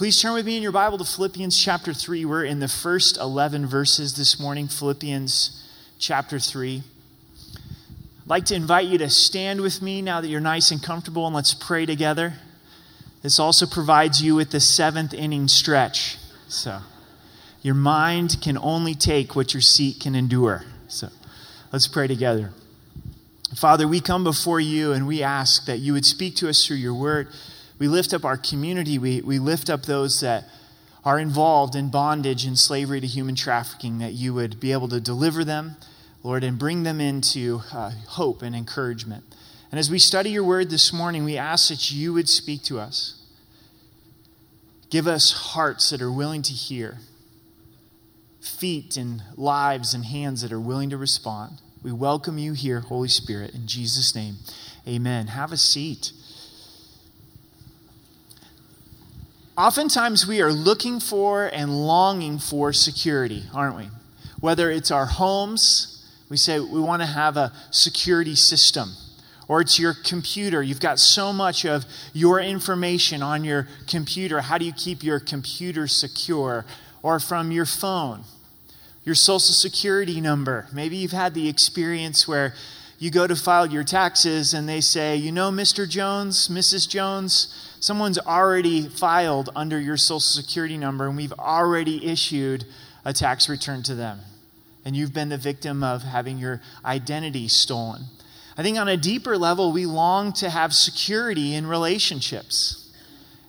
Please turn with me in your Bible to Philippians chapter 3. We're in the first 11 verses this morning, Philippians chapter 3. I'd like to invite you to stand with me now that you're nice and comfortable, and let's pray together. This also provides you with the seventh inning stretch. So, your mind can only take what your seat can endure. So, let's pray together. Father, we come before you and we ask that you would speak to us through your word. We lift up our community. We, we lift up those that are involved in bondage and slavery to human trafficking, that you would be able to deliver them, Lord, and bring them into uh, hope and encouragement. And as we study your word this morning, we ask that you would speak to us. Give us hearts that are willing to hear, feet and lives and hands that are willing to respond. We welcome you here, Holy Spirit, in Jesus' name. Amen. Have a seat. Oftentimes, we are looking for and longing for security, aren't we? Whether it's our homes, we say we want to have a security system, or it's your computer. You've got so much of your information on your computer. How do you keep your computer secure? Or from your phone your social security number. Maybe you've had the experience where you go to file your taxes and they say, you know, Mr. Jones, Mrs. Jones, someone's already filed under your social security number and we've already issued a tax return to them. And you've been the victim of having your identity stolen. I think on a deeper level, we long to have security in relationships.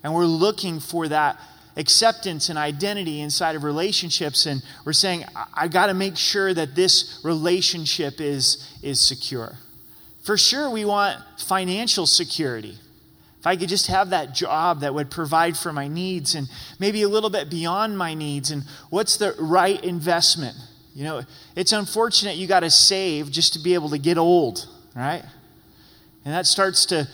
And we're looking for that acceptance and identity inside of relationships and we're saying i, I got to make sure that this relationship is is secure. For sure we want financial security. If i could just have that job that would provide for my needs and maybe a little bit beyond my needs and what's the right investment? You know it's unfortunate you got to save just to be able to get old right? And that starts to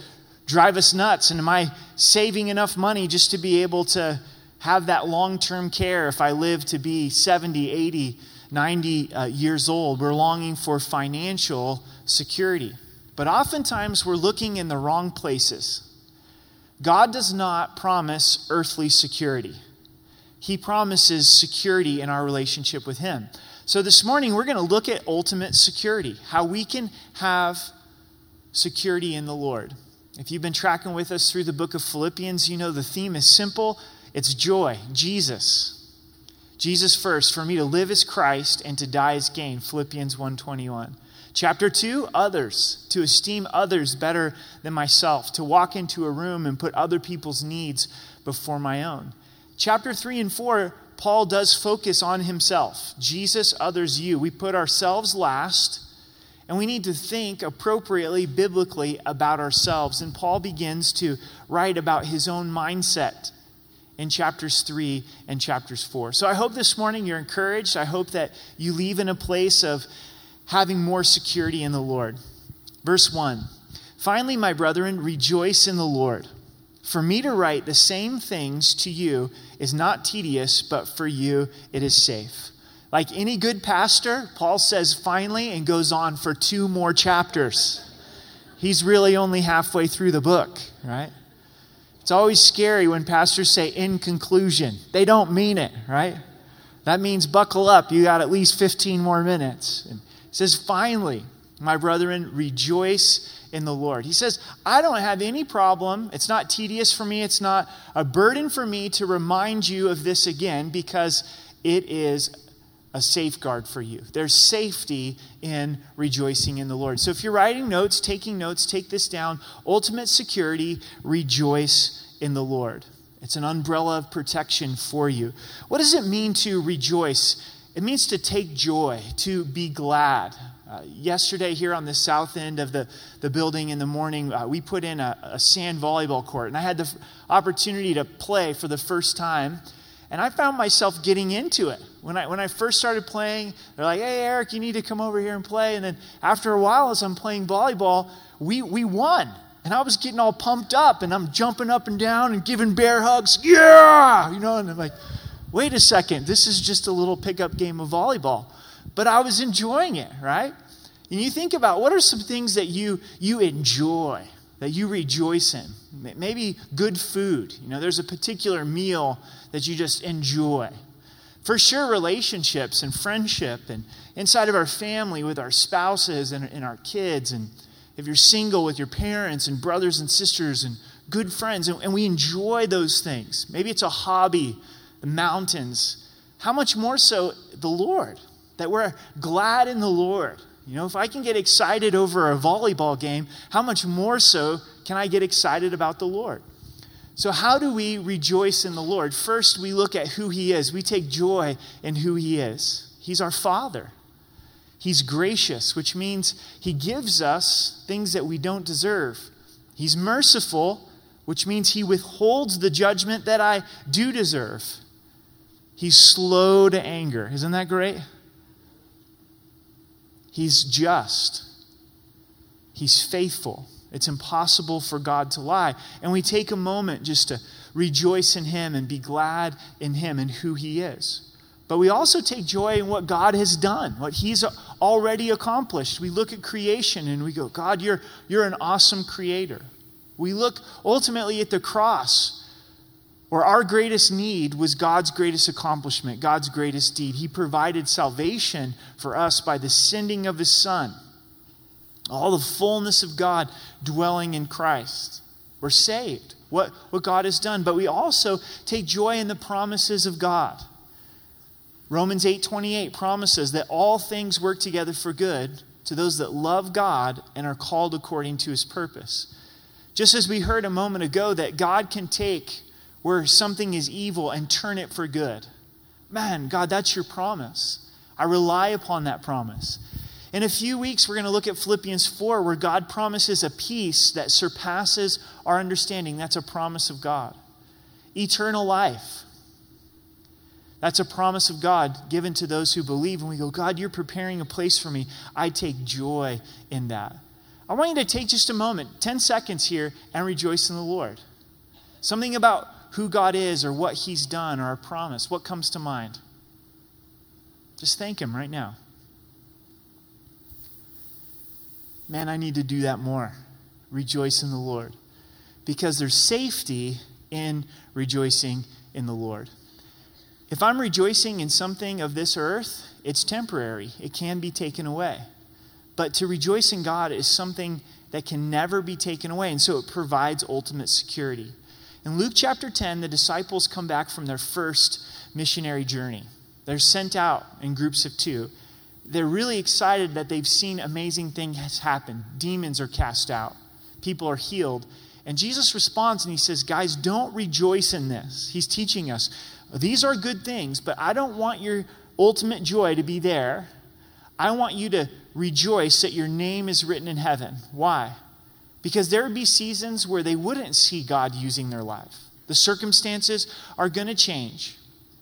drive us nuts and am i saving enough money just to be able to have that long term care if I live to be 70, 80, 90 uh, years old. We're longing for financial security. But oftentimes we're looking in the wrong places. God does not promise earthly security, He promises security in our relationship with Him. So this morning we're going to look at ultimate security, how we can have security in the Lord. If you've been tracking with us through the book of Philippians, you know the theme is simple it's joy, Jesus. Jesus first, for me to live as Christ and to die as gain, Philippians 1:21. Chapter 2, others, to esteem others better than myself, to walk into a room and put other people's needs before my own. Chapter 3 and 4, Paul does focus on himself. Jesus, others, you. We put ourselves last, and we need to think appropriately, biblically about ourselves. And Paul begins to write about his own mindset in chapters 3 and chapters 4. So I hope this morning you're encouraged. I hope that you leave in a place of having more security in the Lord. Verse 1 Finally, my brethren, rejoice in the Lord. For me to write the same things to you is not tedious, but for you it is safe. Like any good pastor, Paul says finally and goes on for two more chapters. He's really only halfway through the book, right? It's always scary when pastors say in conclusion. They don't mean it, right? That means buckle up. You got at least 15 more minutes. And he says, finally, my brethren, rejoice in the Lord. He says, I don't have any problem. It's not tedious for me. It's not a burden for me to remind you of this again because it is a safeguard for you. There's safety in rejoicing in the Lord. So if you're writing notes, taking notes, take this down. Ultimate security, rejoice in the Lord. It's an umbrella of protection for you. What does it mean to rejoice? It means to take joy, to be glad. Uh, yesterday, here on the south end of the, the building in the morning, uh, we put in a, a sand volleyball court, and I had the f- opportunity to play for the first time. And I found myself getting into it. When I, when I first started playing, they're like, hey, Eric, you need to come over here and play. And then after a while, as I'm playing volleyball, we, we won. And I was getting all pumped up and I'm jumping up and down and giving bear hugs. Yeah! You know, and I'm like, wait a second, this is just a little pickup game of volleyball. But I was enjoying it, right? And you think about what are some things that you, you enjoy? that you rejoice in. Maybe good food. You know, there's a particular meal that you just enjoy. For sure, relationships and friendship, and inside of our family with our spouses and, and our kids, and if you're single with your parents and brothers and sisters and good friends, and, and we enjoy those things. Maybe it's a hobby, the mountains. How much more so the Lord? That we're glad in the Lord you know, if I can get excited over a volleyball game, how much more so can I get excited about the Lord? So, how do we rejoice in the Lord? First, we look at who He is. We take joy in who He is. He's our Father. He's gracious, which means He gives us things that we don't deserve. He's merciful, which means He withholds the judgment that I do deserve. He's slow to anger. Isn't that great? He's just, He's faithful. It's impossible for God to lie. And we take a moment just to rejoice in Him and be glad in Him and who He is. But we also take joy in what God has done, what He's already accomplished. We look at creation and we go, God, you're, you're an awesome creator. We look ultimately at the cross where our greatest need was God's greatest accomplishment, God's greatest deed. He provided salvation for us by the sending of His Son. All the fullness of God dwelling in Christ. We're saved, what, what God has done. But we also take joy in the promises of God. Romans 8:28 promises that all things work together for good to those that love God and are called according to his purpose. Just as we heard a moment ago that God can take where something is evil and turn it for good. Man, God, that's your promise. I rely upon that promise. In a few weeks, we're going to look at Philippians 4, where God promises a peace that surpasses our understanding. That's a promise of God. Eternal life. That's a promise of God given to those who believe. And we go, God, you're preparing a place for me. I take joy in that. I want you to take just a moment, 10 seconds here, and rejoice in the Lord. Something about who God is or what He's done or a promise, what comes to mind? Just thank Him right now. Man, I need to do that more. Rejoice in the Lord. Because there's safety in rejoicing in the Lord. If I'm rejoicing in something of this earth, it's temporary, it can be taken away. But to rejoice in God is something that can never be taken away, and so it provides ultimate security. In Luke chapter 10, the disciples come back from their first missionary journey. They're sent out in groups of two. They're really excited that they've seen amazing things happen. Demons are cast out, people are healed. And Jesus responds and he says, Guys, don't rejoice in this. He's teaching us. These are good things, but I don't want your ultimate joy to be there. I want you to rejoice that your name is written in heaven. Why? Because there would be seasons where they wouldn't see God using their life. The circumstances are going to change.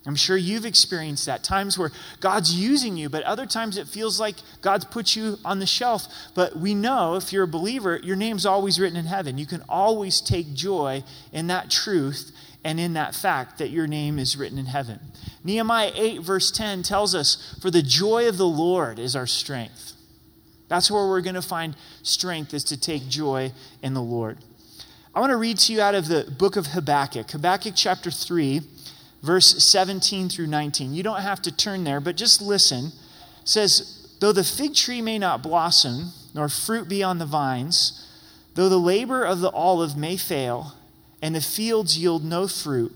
I'm sure you've experienced that. Times where God's using you, but other times it feels like God's put you on the shelf. But we know if you're a believer, your name's always written in heaven. You can always take joy in that truth and in that fact that your name is written in heaven. Nehemiah 8, verse 10 tells us, For the joy of the Lord is our strength. That's where we're going to find strength, is to take joy in the Lord. I want to read to you out of the book of Habakkuk, Habakkuk chapter 3, verse 17 through 19. You don't have to turn there, but just listen. It says, Though the fig tree may not blossom, nor fruit be on the vines, though the labor of the olive may fail, and the fields yield no fruit,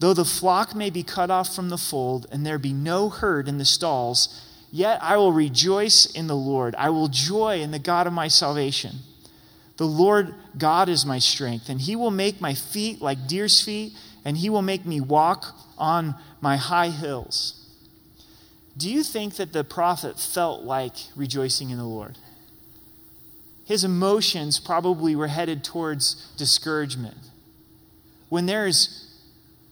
though the flock may be cut off from the fold, and there be no herd in the stalls, Yet I will rejoice in the Lord. I will joy in the God of my salvation. The Lord God is my strength, and he will make my feet like deer's feet, and he will make me walk on my high hills. Do you think that the prophet felt like rejoicing in the Lord? His emotions probably were headed towards discouragement. When there's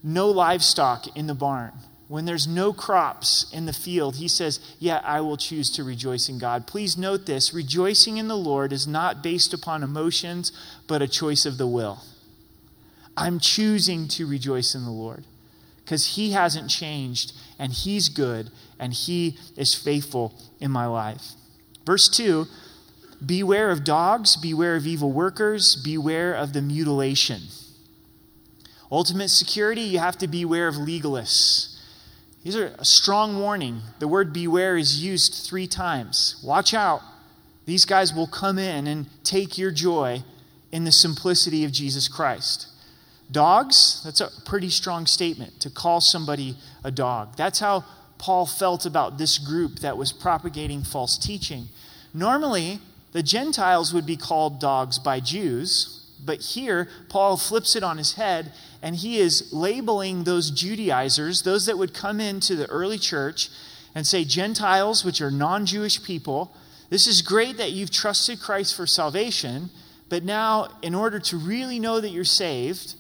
no livestock in the barn, when there's no crops in the field, he says, Yeah, I will choose to rejoice in God. Please note this rejoicing in the Lord is not based upon emotions, but a choice of the will. I'm choosing to rejoice in the Lord because he hasn't changed and he's good and he is faithful in my life. Verse 2 beware of dogs, beware of evil workers, beware of the mutilation. Ultimate security, you have to beware of legalists. These are a strong warning. The word beware is used three times. Watch out. These guys will come in and take your joy in the simplicity of Jesus Christ. Dogs, that's a pretty strong statement to call somebody a dog. That's how Paul felt about this group that was propagating false teaching. Normally, the Gentiles would be called dogs by Jews, but here, Paul flips it on his head and he is labeling those Judaizers, those that would come into the early church and say, Gentiles, which are non Jewish people, this is great that you've trusted Christ for salvation, but now, in order to really know that you're saved,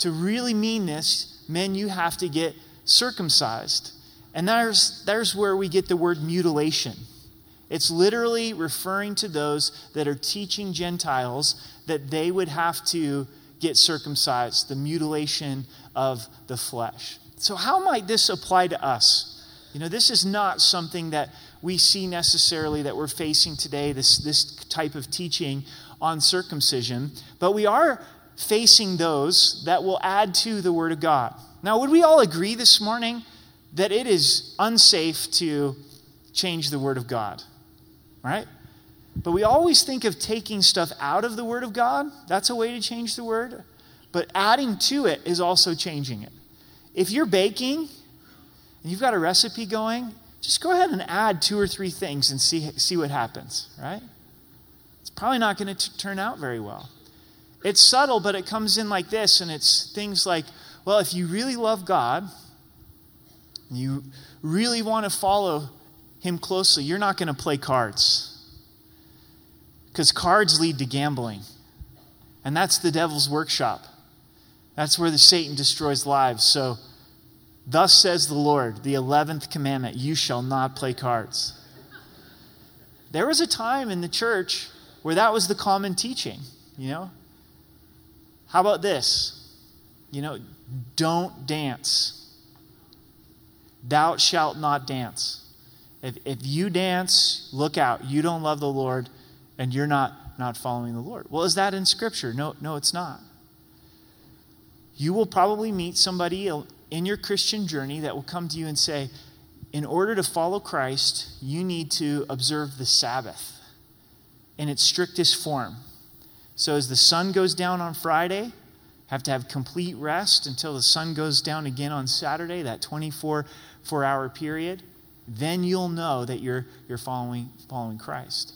to really mean this, men, you have to get circumcised. And there's, there's where we get the word mutilation. It's literally referring to those that are teaching Gentiles that they would have to get circumcised, the mutilation of the flesh. So, how might this apply to us? You know, this is not something that we see necessarily that we're facing today, this, this type of teaching on circumcision, but we are facing those that will add to the Word of God. Now, would we all agree this morning that it is unsafe to change the Word of God? Right? But we always think of taking stuff out of the Word of God. That's a way to change the Word. But adding to it is also changing it. If you're baking and you've got a recipe going, just go ahead and add two or three things and see, see what happens, right? It's probably not going to turn out very well. It's subtle, but it comes in like this, and it's things like, well, if you really love God, you really want to follow Him closely, you're not going to play cards. Because cards lead to gambling. And that's the devil's workshop. That's where the Satan destroys lives. So, thus says the Lord, the 11th commandment you shall not play cards. There was a time in the church where that was the common teaching, you know? How about this? You know, don't dance. Thou shalt not dance. If, if you dance, look out. You don't love the Lord and you're not, not following the Lord. Well, is that in Scripture? No, no, it's not. You will probably meet somebody in your Christian journey that will come to you and say, in order to follow Christ, you need to observe the Sabbath in its strictest form. So as the sun goes down on Friday, have to have complete rest until the sun goes down again on Saturday, that 24 four hour period. Then you'll know that you're, you're following, following Christ.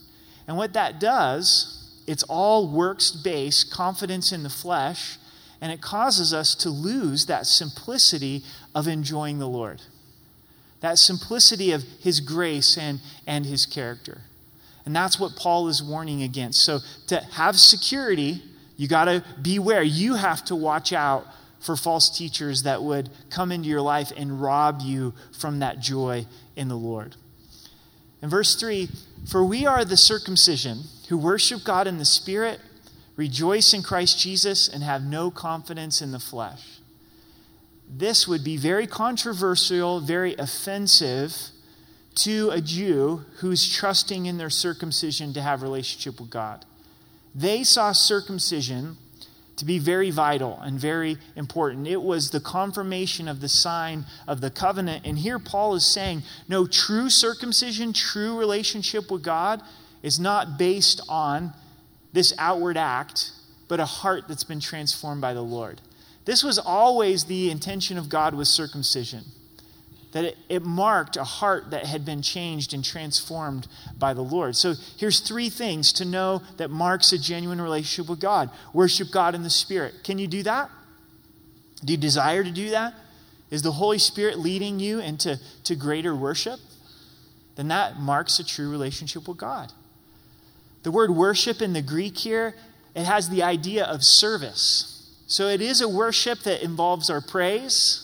And what that does, it's all works based, confidence in the flesh, and it causes us to lose that simplicity of enjoying the Lord. That simplicity of His grace and, and His character. And that's what Paul is warning against. So to have security, you got to beware. You have to watch out for false teachers that would come into your life and rob you from that joy in the Lord. In verse 3, for we are the circumcision who worship God in the Spirit, rejoice in Christ Jesus, and have no confidence in the flesh. This would be very controversial, very offensive to a Jew who's trusting in their circumcision to have relationship with God. They saw circumcision to be very vital and very important. It was the confirmation of the sign of the covenant. And here Paul is saying, no, true circumcision, true relationship with God is not based on this outward act, but a heart that's been transformed by the Lord. This was always the intention of God with circumcision that it, it, marked a heart that had been changed and transformed by the Lord. So here's three things to know that marks a genuine relationship with God worship God in the Spirit. Can you do that? Do you desire to do that? Is the Holy Spirit leading you into to greater worship? Then that marks a true relationship with God. The word worship in the Greek here, it has the idea of service. So it is a worship that involves our praise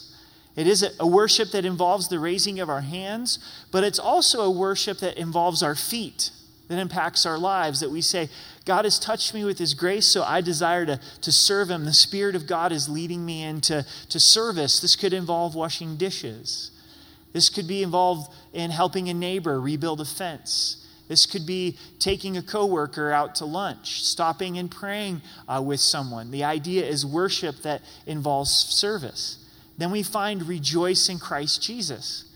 it is a worship that involves the raising of our hands, but it's also a worship that involves our feet, that impacts our lives. That we say, God has touched me with His grace, so I desire to, to serve Him. The Spirit of God is leading me into to service. This could involve washing dishes, this could be involved in helping a neighbor rebuild a fence. This could be taking a coworker out to lunch, stopping and praying uh, with someone. The idea is worship that involves service. Then we find rejoice in Christ Jesus.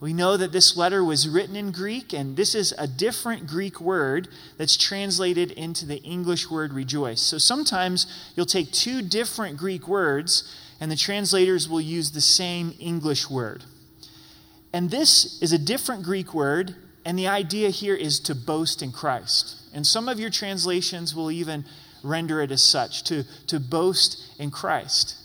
We know that this letter was written in Greek, and this is a different Greek word that's translated into the English word rejoice. So sometimes you'll take two different Greek words, and the translators will use the same English word. And this is a different Greek word, and the idea here is to boast in Christ. And some of your translations will even render it as such to, to boast in Christ.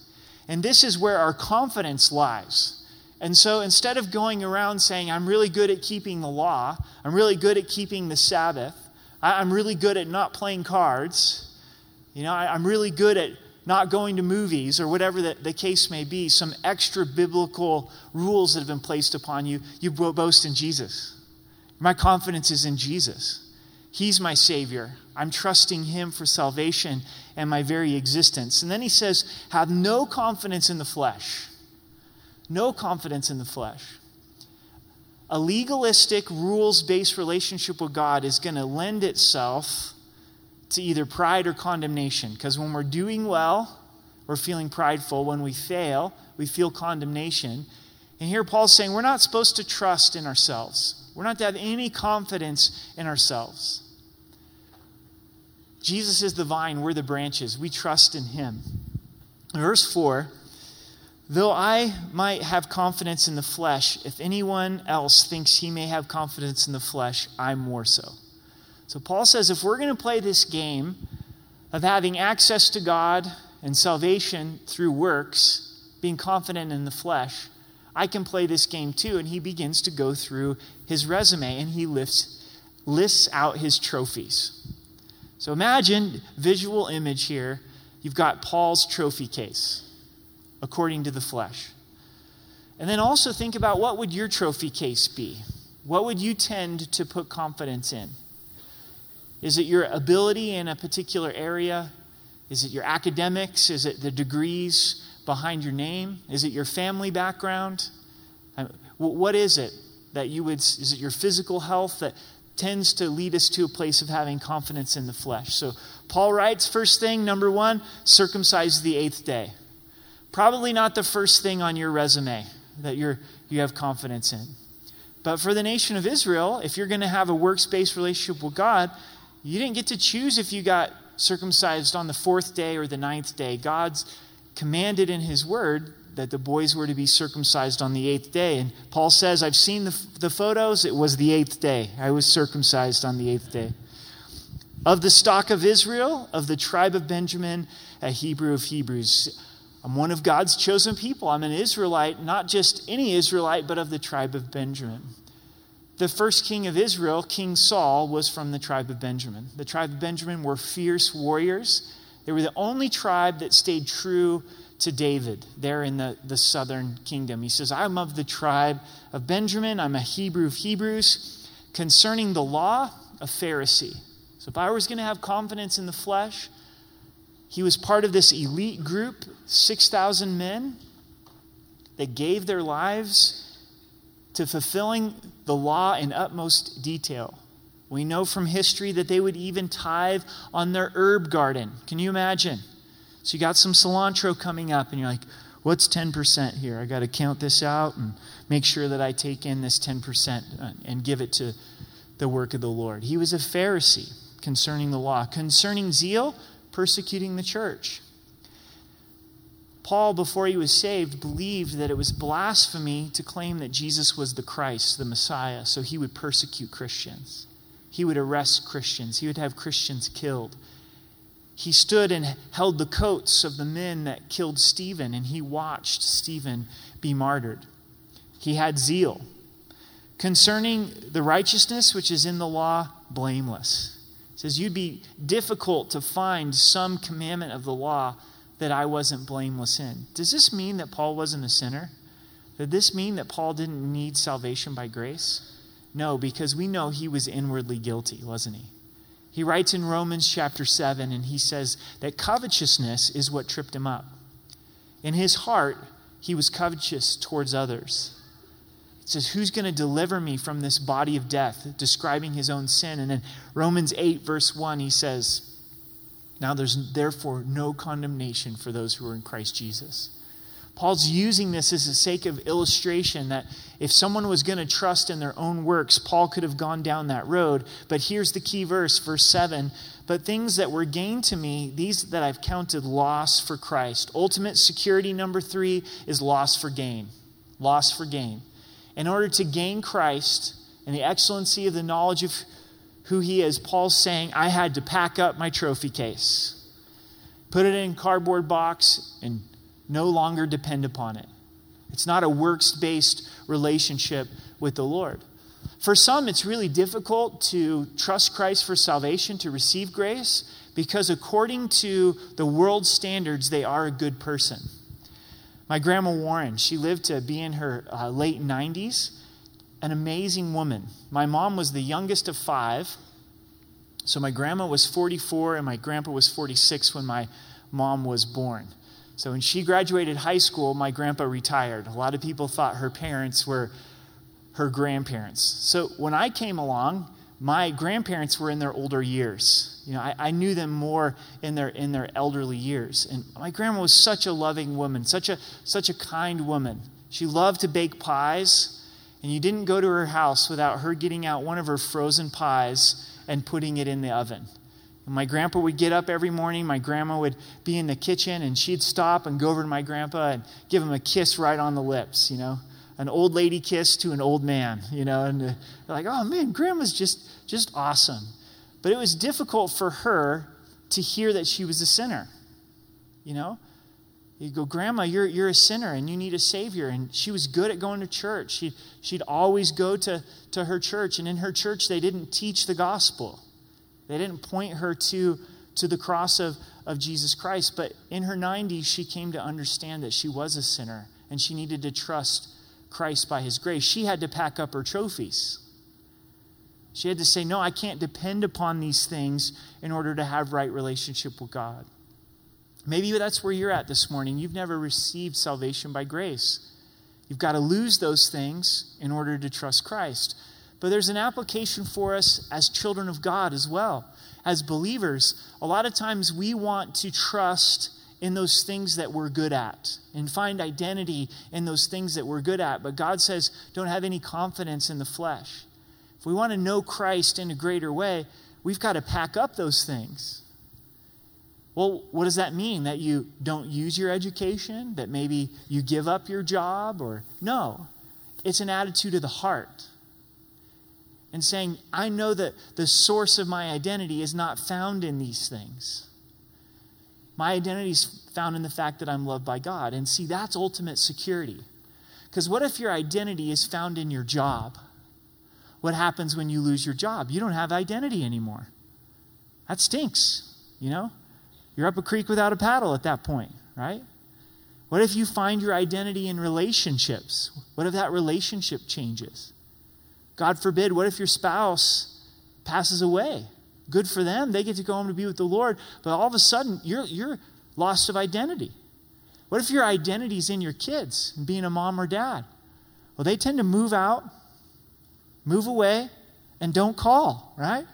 And this is where our confidence lies. And so instead of going around saying, I'm really good at keeping the law, I'm really good at keeping the Sabbath, I'm really good at not playing cards, you know, I'm really good at not going to movies or whatever the, the case may be, some extra biblical rules that have been placed upon you, you boast in Jesus. My confidence is in Jesus. He's my Savior. I'm trusting Him for salvation and my very existence. And then he says, Have no confidence in the flesh. No confidence in the flesh. A legalistic, rules based relationship with God is going to lend itself to either pride or condemnation. Because when we're doing well, we're feeling prideful. When we fail, we feel condemnation. And here Paul's saying we're not supposed to trust in ourselves, we're not to have any confidence in ourselves. Jesus is the vine, we're the branches. We trust in him. Verse 4 Though I might have confidence in the flesh, if anyone else thinks he may have confidence in the flesh, I'm more so. So Paul says if we're going to play this game of having access to God and salvation through works, being confident in the flesh, I can play this game too. And he begins to go through his resume and he lifts, lists out his trophies. So imagine, visual image here, you've got Paul's trophy case, according to the flesh. And then also think about what would your trophy case be? What would you tend to put confidence in? Is it your ability in a particular area? Is it your academics? Is it the degrees behind your name? Is it your family background? What is it that you would, is it your physical health that tends to lead us to a place of having confidence in the flesh? So Paul writes, first thing, number one, circumcise the eighth day. Probably not the first thing on your resume that you're, you have confidence in. But for the nation of Israel, if you're going to have a works based relationship with God, you didn't get to choose if you got circumcised on the fourth day or the ninth day. God's commanded in His Word that the boys were to be circumcised on the eighth day. And Paul says, I've seen the, the photos. It was the eighth day. I was circumcised on the eighth day. Of the stock of Israel, of the tribe of Benjamin, a Hebrew of Hebrews. I'm one of God's chosen people. I'm an Israelite, not just any Israelite, but of the tribe of Benjamin the first king of Israel, King Saul, was from the tribe of Benjamin. The tribe of Benjamin were fierce warriors. They were the only tribe that stayed true to David there in the, the southern kingdom. He says, I'm of the tribe of Benjamin. I'm a Hebrew of Hebrews. Concerning the law, a Pharisee. So if I was going to have confidence in the flesh, he was part of this elite group, 6,000 men, that gave their lives to fulfilling the law in utmost detail. We know from history that they would even tithe on their herb garden. Can you imagine? So you got some cilantro coming up, and you're like, what's 10% here? I got to count this out and make sure that I take in this 10% uh, and give it to the work of the Lord. He was a Pharisee concerning the law. Concerning zeal, persecuting the church. Paul, before he was saved, believed that it was blasphemy to claim that Jesus was the Christ, the Messiah, so he would persecute Christians. He would arrest Christians. He would have Christians killed. He stood and held the coats of the men that killed Stephen, and he watched Stephen be martyred. He had zeal. Concerning the righteousness which is in the law, blameless. Says, You'd be difficult to find some commandment of the law that I wasn't blameless in. Does this mean that Paul wasn't a sinner? Did this mean that Paul didn't need salvation by grace? No, because we know he was inwardly guilty, wasn't he? He writes in Romans chapter 7, and he says that covetousness is what tripped him up. In his heart, he was covetous towards others. It says, Who's going to deliver me from this body of death? Describing his own sin. And then Romans 8, verse 1, he says, Now there's therefore no condemnation for those who are in Christ Jesus. Paul's using this as a sake of illustration that if someone was going to trust in their own works, Paul could have gone down that road. But here's the key verse, verse 7 But things that were gained to me, these that I've counted loss for Christ. Ultimate security, number three, is loss for gain. Loss for gain. In order to gain Christ and the excellency of the knowledge of who he is, Paul's saying, I had to pack up my trophy case, put it in cardboard box, and no longer depend upon it. It's not a works based relationship with the Lord. For some, it's really difficult to trust Christ for salvation, to receive grace, because according to the world standards, they are a good person. My grandma Warren, she lived to be in her uh, late 90s, an amazing woman. My mom was the youngest of five. So my grandma was 44 and my grandpa was 46 when my mom was born. So when she graduated high school, my grandpa retired. A lot of people thought her parents were her grandparents. So when I came along, my grandparents were in their older years. You know, I, I, knew them more in their in their elderly years. And my grandma was such a loving woman, such a such a kind woman. She loved to bake pies, and you didn't go to her house without her getting out one of her frozen pies and putting it in the oven. My grandpa would get up every morning. My grandma would be in the kitchen, and she'd stop and go over to my grandpa and give him a kiss right on the lips, you know, an old lady kiss to an old man, you know. And they're like, "Oh man, grandma's just just awesome." But it was difficult for her to hear that she was a sinner, you know. You go, Grandma, you're, you're a sinner and you need a Savior. And she was good at going to church. She, she'd always go to, to her church. And in her church, they didn't teach the gospel. They didn't point her to, to the cross of, of Jesus Christ, but in her 90s, she came to understand that she was a sinner and she needed to trust Christ by his grace. She had to pack up her trophies. She had to say, No, I can't depend upon these things in order to have right relationship with God. Maybe that's where you're at this morning. You've never received salvation by grace. You've got to lose those things in order to trust Christ. But there's an application for us as children of God as well. As believers, a lot of times we want to trust in those things that we're good at and find identity in those things that we're good at. But God says, don't have any confidence in the flesh. If we want to know Christ in a greater way, we've got to pack up those things. Well, what does that mean? That you don't use your education? That maybe you give up your job? Or no, it's an attitude of the heart and saying, I know that the source of my identity is not found in these things. My identity is found in the fact that I'm loved by God. And see, that's ultimate security. Because what if your identity is found in your job? What happens when you lose your job? You don't have identity anymore. That stinks, you know? You're up a creek without a paddle at that point, right? What if you find your identity in relationships? What if that relationship changes? God forbid, what if your spouse passes away? Good for them. They get to go home to be with the Lord. But all of a sudden, you're, you're lost of identity. What if your identity is in your kids and being a mom or dad? Well, they tend to move out, move away, and don't call, right?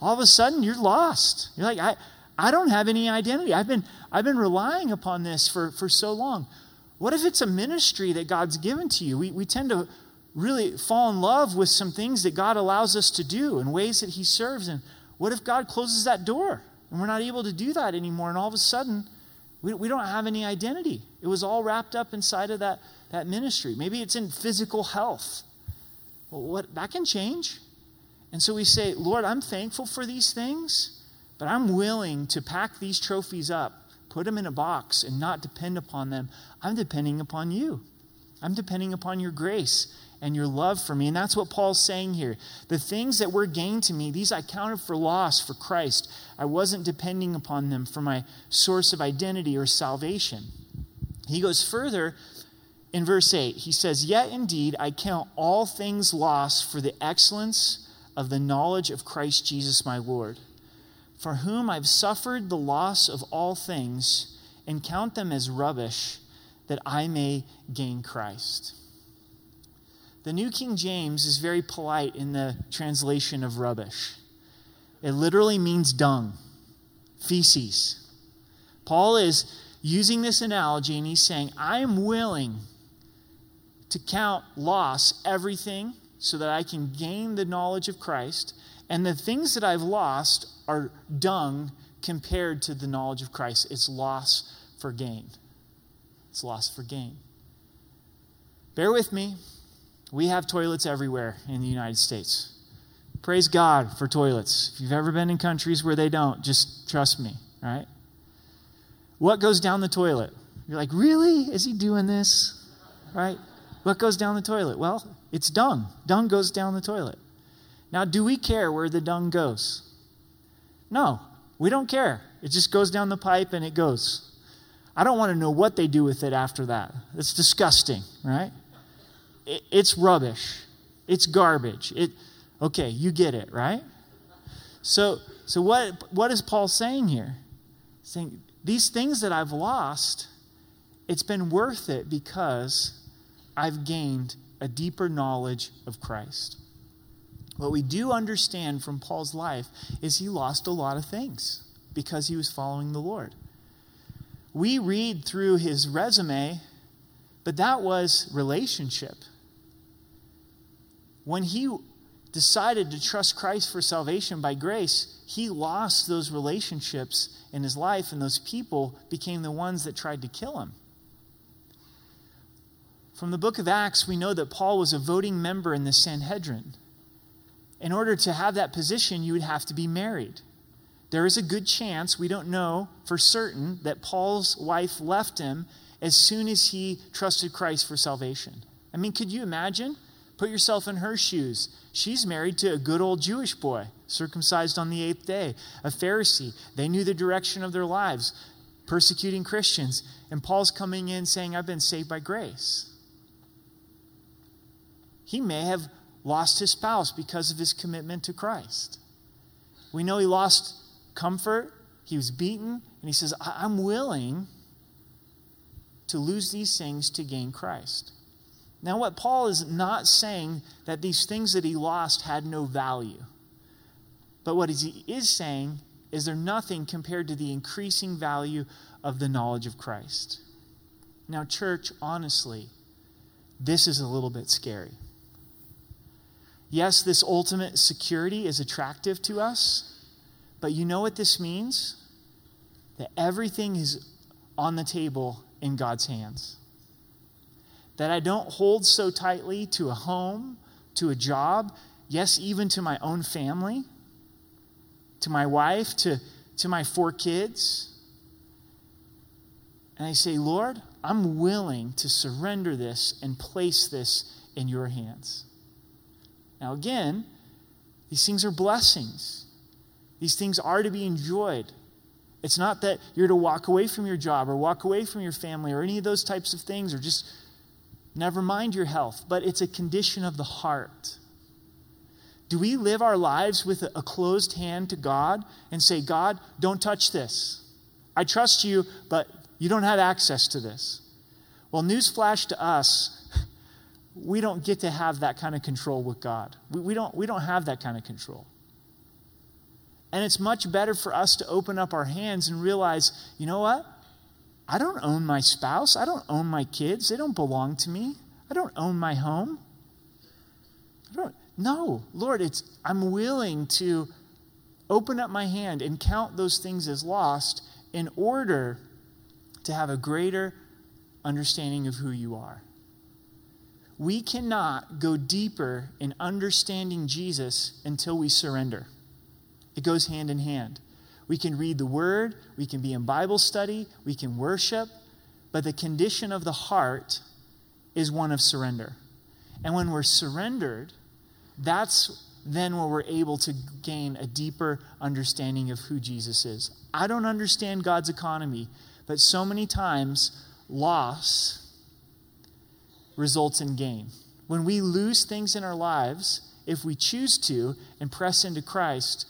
All of a sudden, you're lost. You're like, I, I don't have any identity. I've been, I've been relying upon this for, for so long. What if it's a ministry that God's given to you? We, we tend to really fall in love with some things that God allows us to do and ways that He serves. And what if God closes that door and we're not able to do that anymore? And all of a sudden, we, we don't have any identity. It was all wrapped up inside of that, that ministry. Maybe it's in physical health. Well, what, that can change. And so we say, Lord, I'm thankful for these things, but I'm willing to pack these trophies up, put them in a box, and not depend upon them. I'm depending upon you. I'm depending upon your grace and your love for me. And that's what Paul's saying here. The things that were gained to me, these I counted for loss for Christ. I wasn't depending upon them for my source of identity or salvation. He goes further in verse 8. He says, Yet indeed I count all things lost for the excellence of the knowledge of Christ Jesus my Lord, for whom I've suffered the loss of all things and count them as rubbish that I may gain Christ The New King James is very polite in the translation of rubbish. It literally means dung, feces. Paul is using this analogy and he's saying, I am willing to count loss everything so that I can gain the knowledge of Christ. And the things that I've lost are dung compared to the knowledge of Christ. It's loss for gain. It's loss for gain. Bear with me. We have toilets everywhere in the United States. Praise God for toilets. If you've ever been in countries where they don't, just trust me, right? What goes down the toilet? You're like, really? Is he doing this? Right? What goes down the toilet? Well, it's dung. Dung goes down the toilet. Now, do we care where the dung goes? No, we don't care. It just goes down the pipe and it goes. I don't want to know what they do with it after that. It's disgusting, right? It, it's rubbish. It's garbage. It, okay, you get it, right? So, so what, what is Paul saying here? Saying, these things that I've lost, it's been worth it because I've gained a deeper knowledge of Christ. What we do understand from Paul's life is he lost a lot of things because he was following the Lord. We read through his resume, but that was relationship. When he decided to trust Christ for salvation by grace, he lost those relationships in his life, and those people became the ones that tried to kill him. From the book of Acts, we know that Paul was a voting member in the Sanhedrin. In order to have that position, you would have to be married. There is a good chance, we don't know for certain, that Paul's wife left him as soon as he trusted Christ for salvation. I mean, could you imagine? Put yourself in her shoes. She's married to a good old Jewish boy, circumcised on the eighth day, a Pharisee. They knew the direction of their lives, persecuting Christians. And Paul's coming in saying, I've been saved by grace he may have lost his spouse because of his commitment to Christ. We know he lost comfort, he was beaten, and he says, I'm willing to lose these things to gain Christ. Now, what Paul is not saying that these things that he lost had no value. But what he is saying is they're nothing compared to the increasing value of the knowledge of Christ. Now, church, honestly, this is a little bit scary. Yes, this ultimate security is attractive to us, but you know what this means? That everything is on the table in God's hands. That I don't hold so tightly to a home, to a job, yes, even to my own family, to my wife, to, to my four kids. And I say, Lord, I'm willing to surrender this and place this in your hands. Now, again, these things are blessings. These things are to be enjoyed. It's not that you're to walk away from your job or walk away from your family or any of those types of things or just never mind your health, but it's a condition of the heart. Do we live our lives with a closed hand to God and say, God, don't touch this? I trust you, but you don't have access to this. Well, newsflash to us we don't get to have that kind of control with God. We, we, don't, we don't have that kind of control. And it's much better for us to open up our hands and realize, you know what? I don't own my spouse. I don't own my kids. They don't belong to me. I don't own my home. I don't, no, Lord, it's, I'm willing to open up my hand and count those things as lost in order to have a greater understanding of who you are we cannot go deeper in understanding Jesus until we surrender. It goes hand in hand. We can read the word, we can be in Bible study, we can worship, but the condition of the heart is one of surrender. And when we're surrendered, that's then where we're able to gain a deeper understanding of who Jesus is. I don't understand God's economy, but so many times loss results in gain. When we lose things in our lives, if we choose to and press into Christ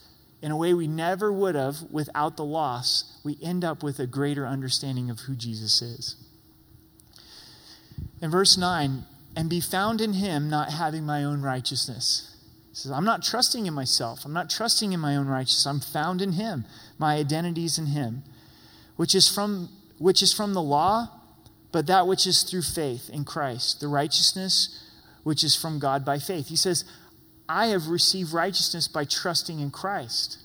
in a way we never would have without the loss, we end up with a greater understanding of who Jesus is. In verse 9, and be found in him, not having my own righteousness. He says, I'm not trusting in myself. I'm not trusting in my own righteousness. I'm found in him. My identity is in him, which is from which is from the law, but that which is through faith in Christ, the righteousness which is from God by faith. He says, I have received righteousness by trusting in Christ.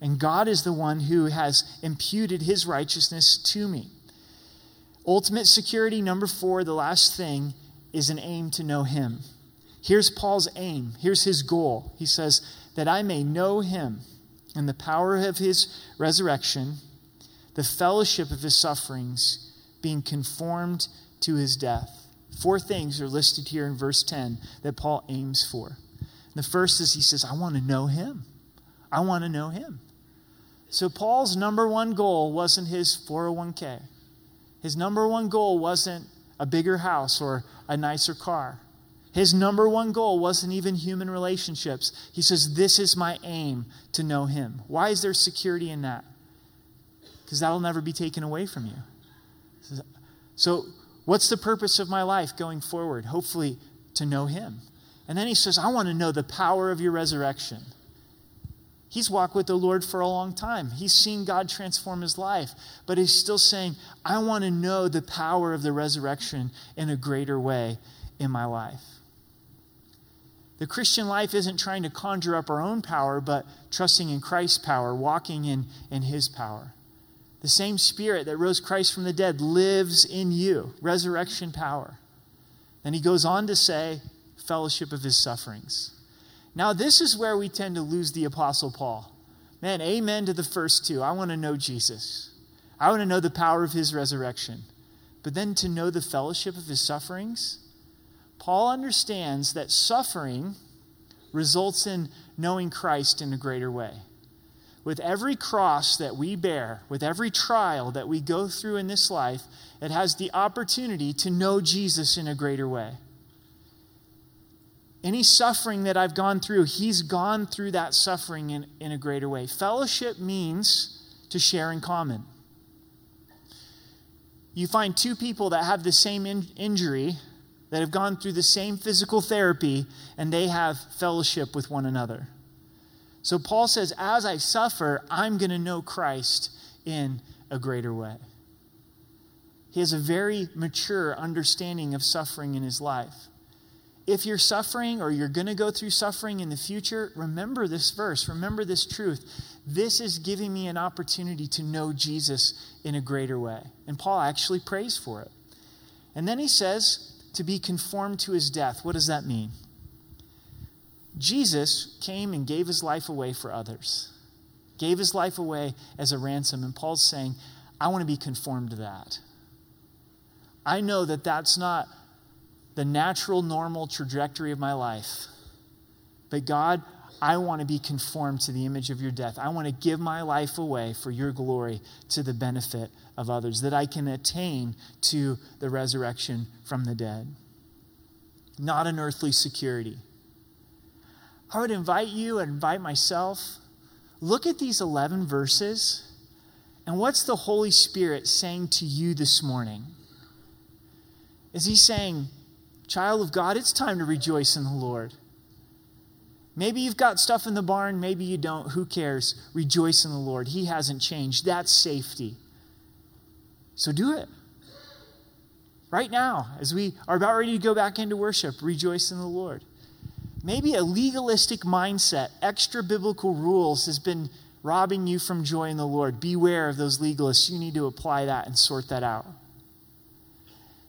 And God is the one who has imputed his righteousness to me. Ultimate security, number four, the last thing, is an aim to know him. Here's Paul's aim. Here's his goal. He says, That I may know him and the power of his resurrection, the fellowship of his sufferings, being conformed to his death. Four things are listed here in verse 10 that Paul aims for. The first is he says, I want to know him. I want to know him. So Paul's number one goal wasn't his 401k. His number one goal wasn't a bigger house or a nicer car. His number one goal wasn't even human relationships. He says, This is my aim to know him. Why is there security in that? Because that'll never be taken away from you. So, what's the purpose of my life going forward? Hopefully, to know him. And then he says, I want to know the power of your resurrection. He's walked with the Lord for a long time. He's seen God transform his life, but he's still saying, I want to know the power of the resurrection in a greater way in my life. The Christian life isn't trying to conjure up our own power, but trusting in Christ's power, walking in, in his power. The same spirit that rose Christ from the dead lives in you, resurrection power. And he goes on to say, fellowship of his sufferings. Now, this is where we tend to lose the Apostle Paul. Man, amen to the first two. I want to know Jesus. I want to know the power of his resurrection. But then to know the fellowship of his sufferings, Paul understands that suffering results in knowing Christ in a greater way. With every cross that we bear, with every trial that we go through in this life, it has the opportunity to know Jesus in a greater way. Any suffering that I've gone through, he's gone through that suffering in, in a greater way. Fellowship means to share in common. You find two people that have the same in, injury, that have gone through the same physical therapy, and they have fellowship with one another. So Paul says, as I suffer, I'm going to know Christ in a greater way. He has a very mature understanding of suffering in his life if you're suffering or you're going to go through suffering in the future, remember this verse, remember this truth. This is giving me an opportunity to know Jesus in a greater way. And Paul actually prays for it. And then he says, to be conformed to his death. What does that mean? Jesus came and gave his life away for others, gave his life away as a ransom. And Paul's saying, I want to be conformed to that. I know that that's not the natural, normal trajectory of my life. But God, I want to be conformed to the image of your death. I want to give my life away for your glory to the benefit of others, that I can attain to the resurrection from the dead. Not an earthly security. I would invite you and invite myself, look at these 11 verses, and what's the Holy Spirit saying to you this morning? Is he saying, Child of God, it's time to rejoice in the Lord. Maybe you've got stuff in the barn, maybe you don't. Who cares? Rejoice in the Lord. He hasn't changed. That's safety. So do it. Right now, as we are about ready to go back into worship, rejoice in the Lord. Maybe a legalistic mindset, extra biblical rules has been robbing you from joy in the Lord. Beware of those legalists. You need to apply that and sort that out.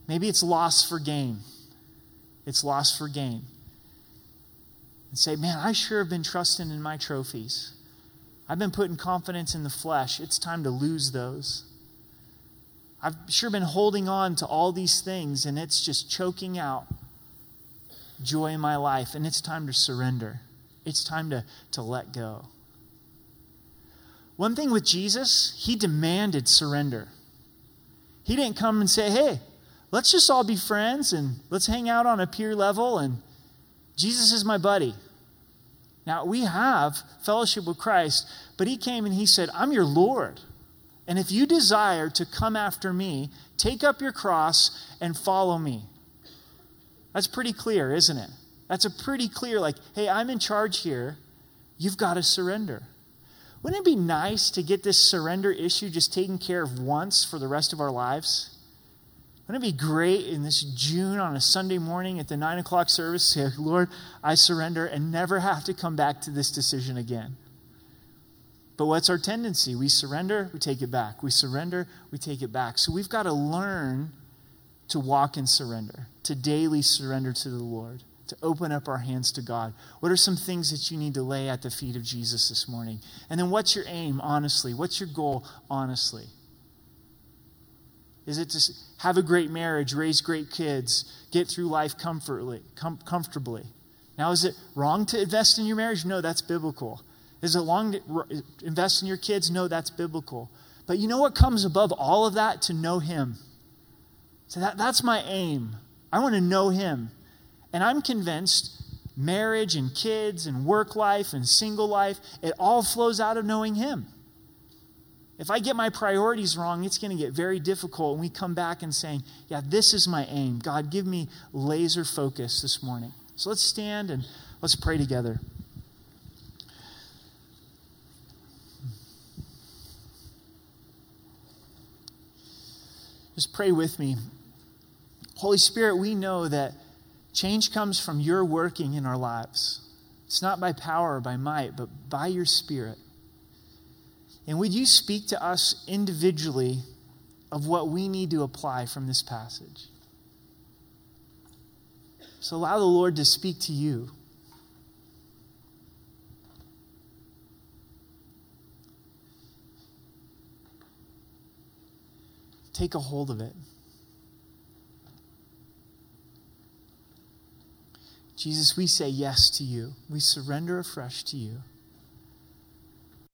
Maybe it's loss for gain it's loss for gain. And say, man, I sure have been trusting in my trophies. I've been putting confidence in the flesh. It's time to lose those. I've sure been holding on to all these things, and it's just choking out joy in my life, and it's time to surrender. It's time to, to let go. One thing with Jesus, he demanded surrender. He didn't come and say, hey, let's just all be friends and let's hang out on a peer level and Jesus is my buddy. Now, we have fellowship with Christ, but he came and he said, I'm your Lord. And if you desire to come after me, take up your cross and follow me. That's pretty clear, isn't it? That's a pretty clear, like, hey, I'm in charge here. You've got to surrender. Wouldn't it be nice to get this surrender issue just taken care of once for the rest of our lives? Wouldn't it be great in this June on a Sunday morning at the nine o'clock service say, Lord, I surrender and never have to come back to this decision again? But what's our tendency? We surrender, we take it back. We surrender, we take it back. So we've got to learn to walk in surrender, to daily surrender to the Lord, to open up our hands to God. What are some things that you need to lay at the feet of Jesus this morning? And then what's your aim, honestly? What's your goal, honestly? Is it to have a great marriage, raise great kids, get through life comfortably? Com- comfortably? Now, is it wrong to invest in your marriage? No, that's biblical. Is it wrong to invest in your kids? No, that's biblical. But you know what comes above all of that? To know Him. So that, that's my aim. I want to know Him. And I'm convinced marriage and kids and work life and single life, it all flows out of knowing Him. If I get my priorities wrong, it's going to get very difficult. And we come back and saying, Yeah, this is my aim. God, give me laser focus this morning. So let's stand and let's pray together. Just pray with me. Holy Spirit, we know that change comes from your working in our lives. It's not by power or by might, but by your Spirit. And would you speak to us individually of what we need to apply from this passage? So allow the Lord to speak to you. Take a hold of it. Jesus, we say yes to you. We surrender afresh to you.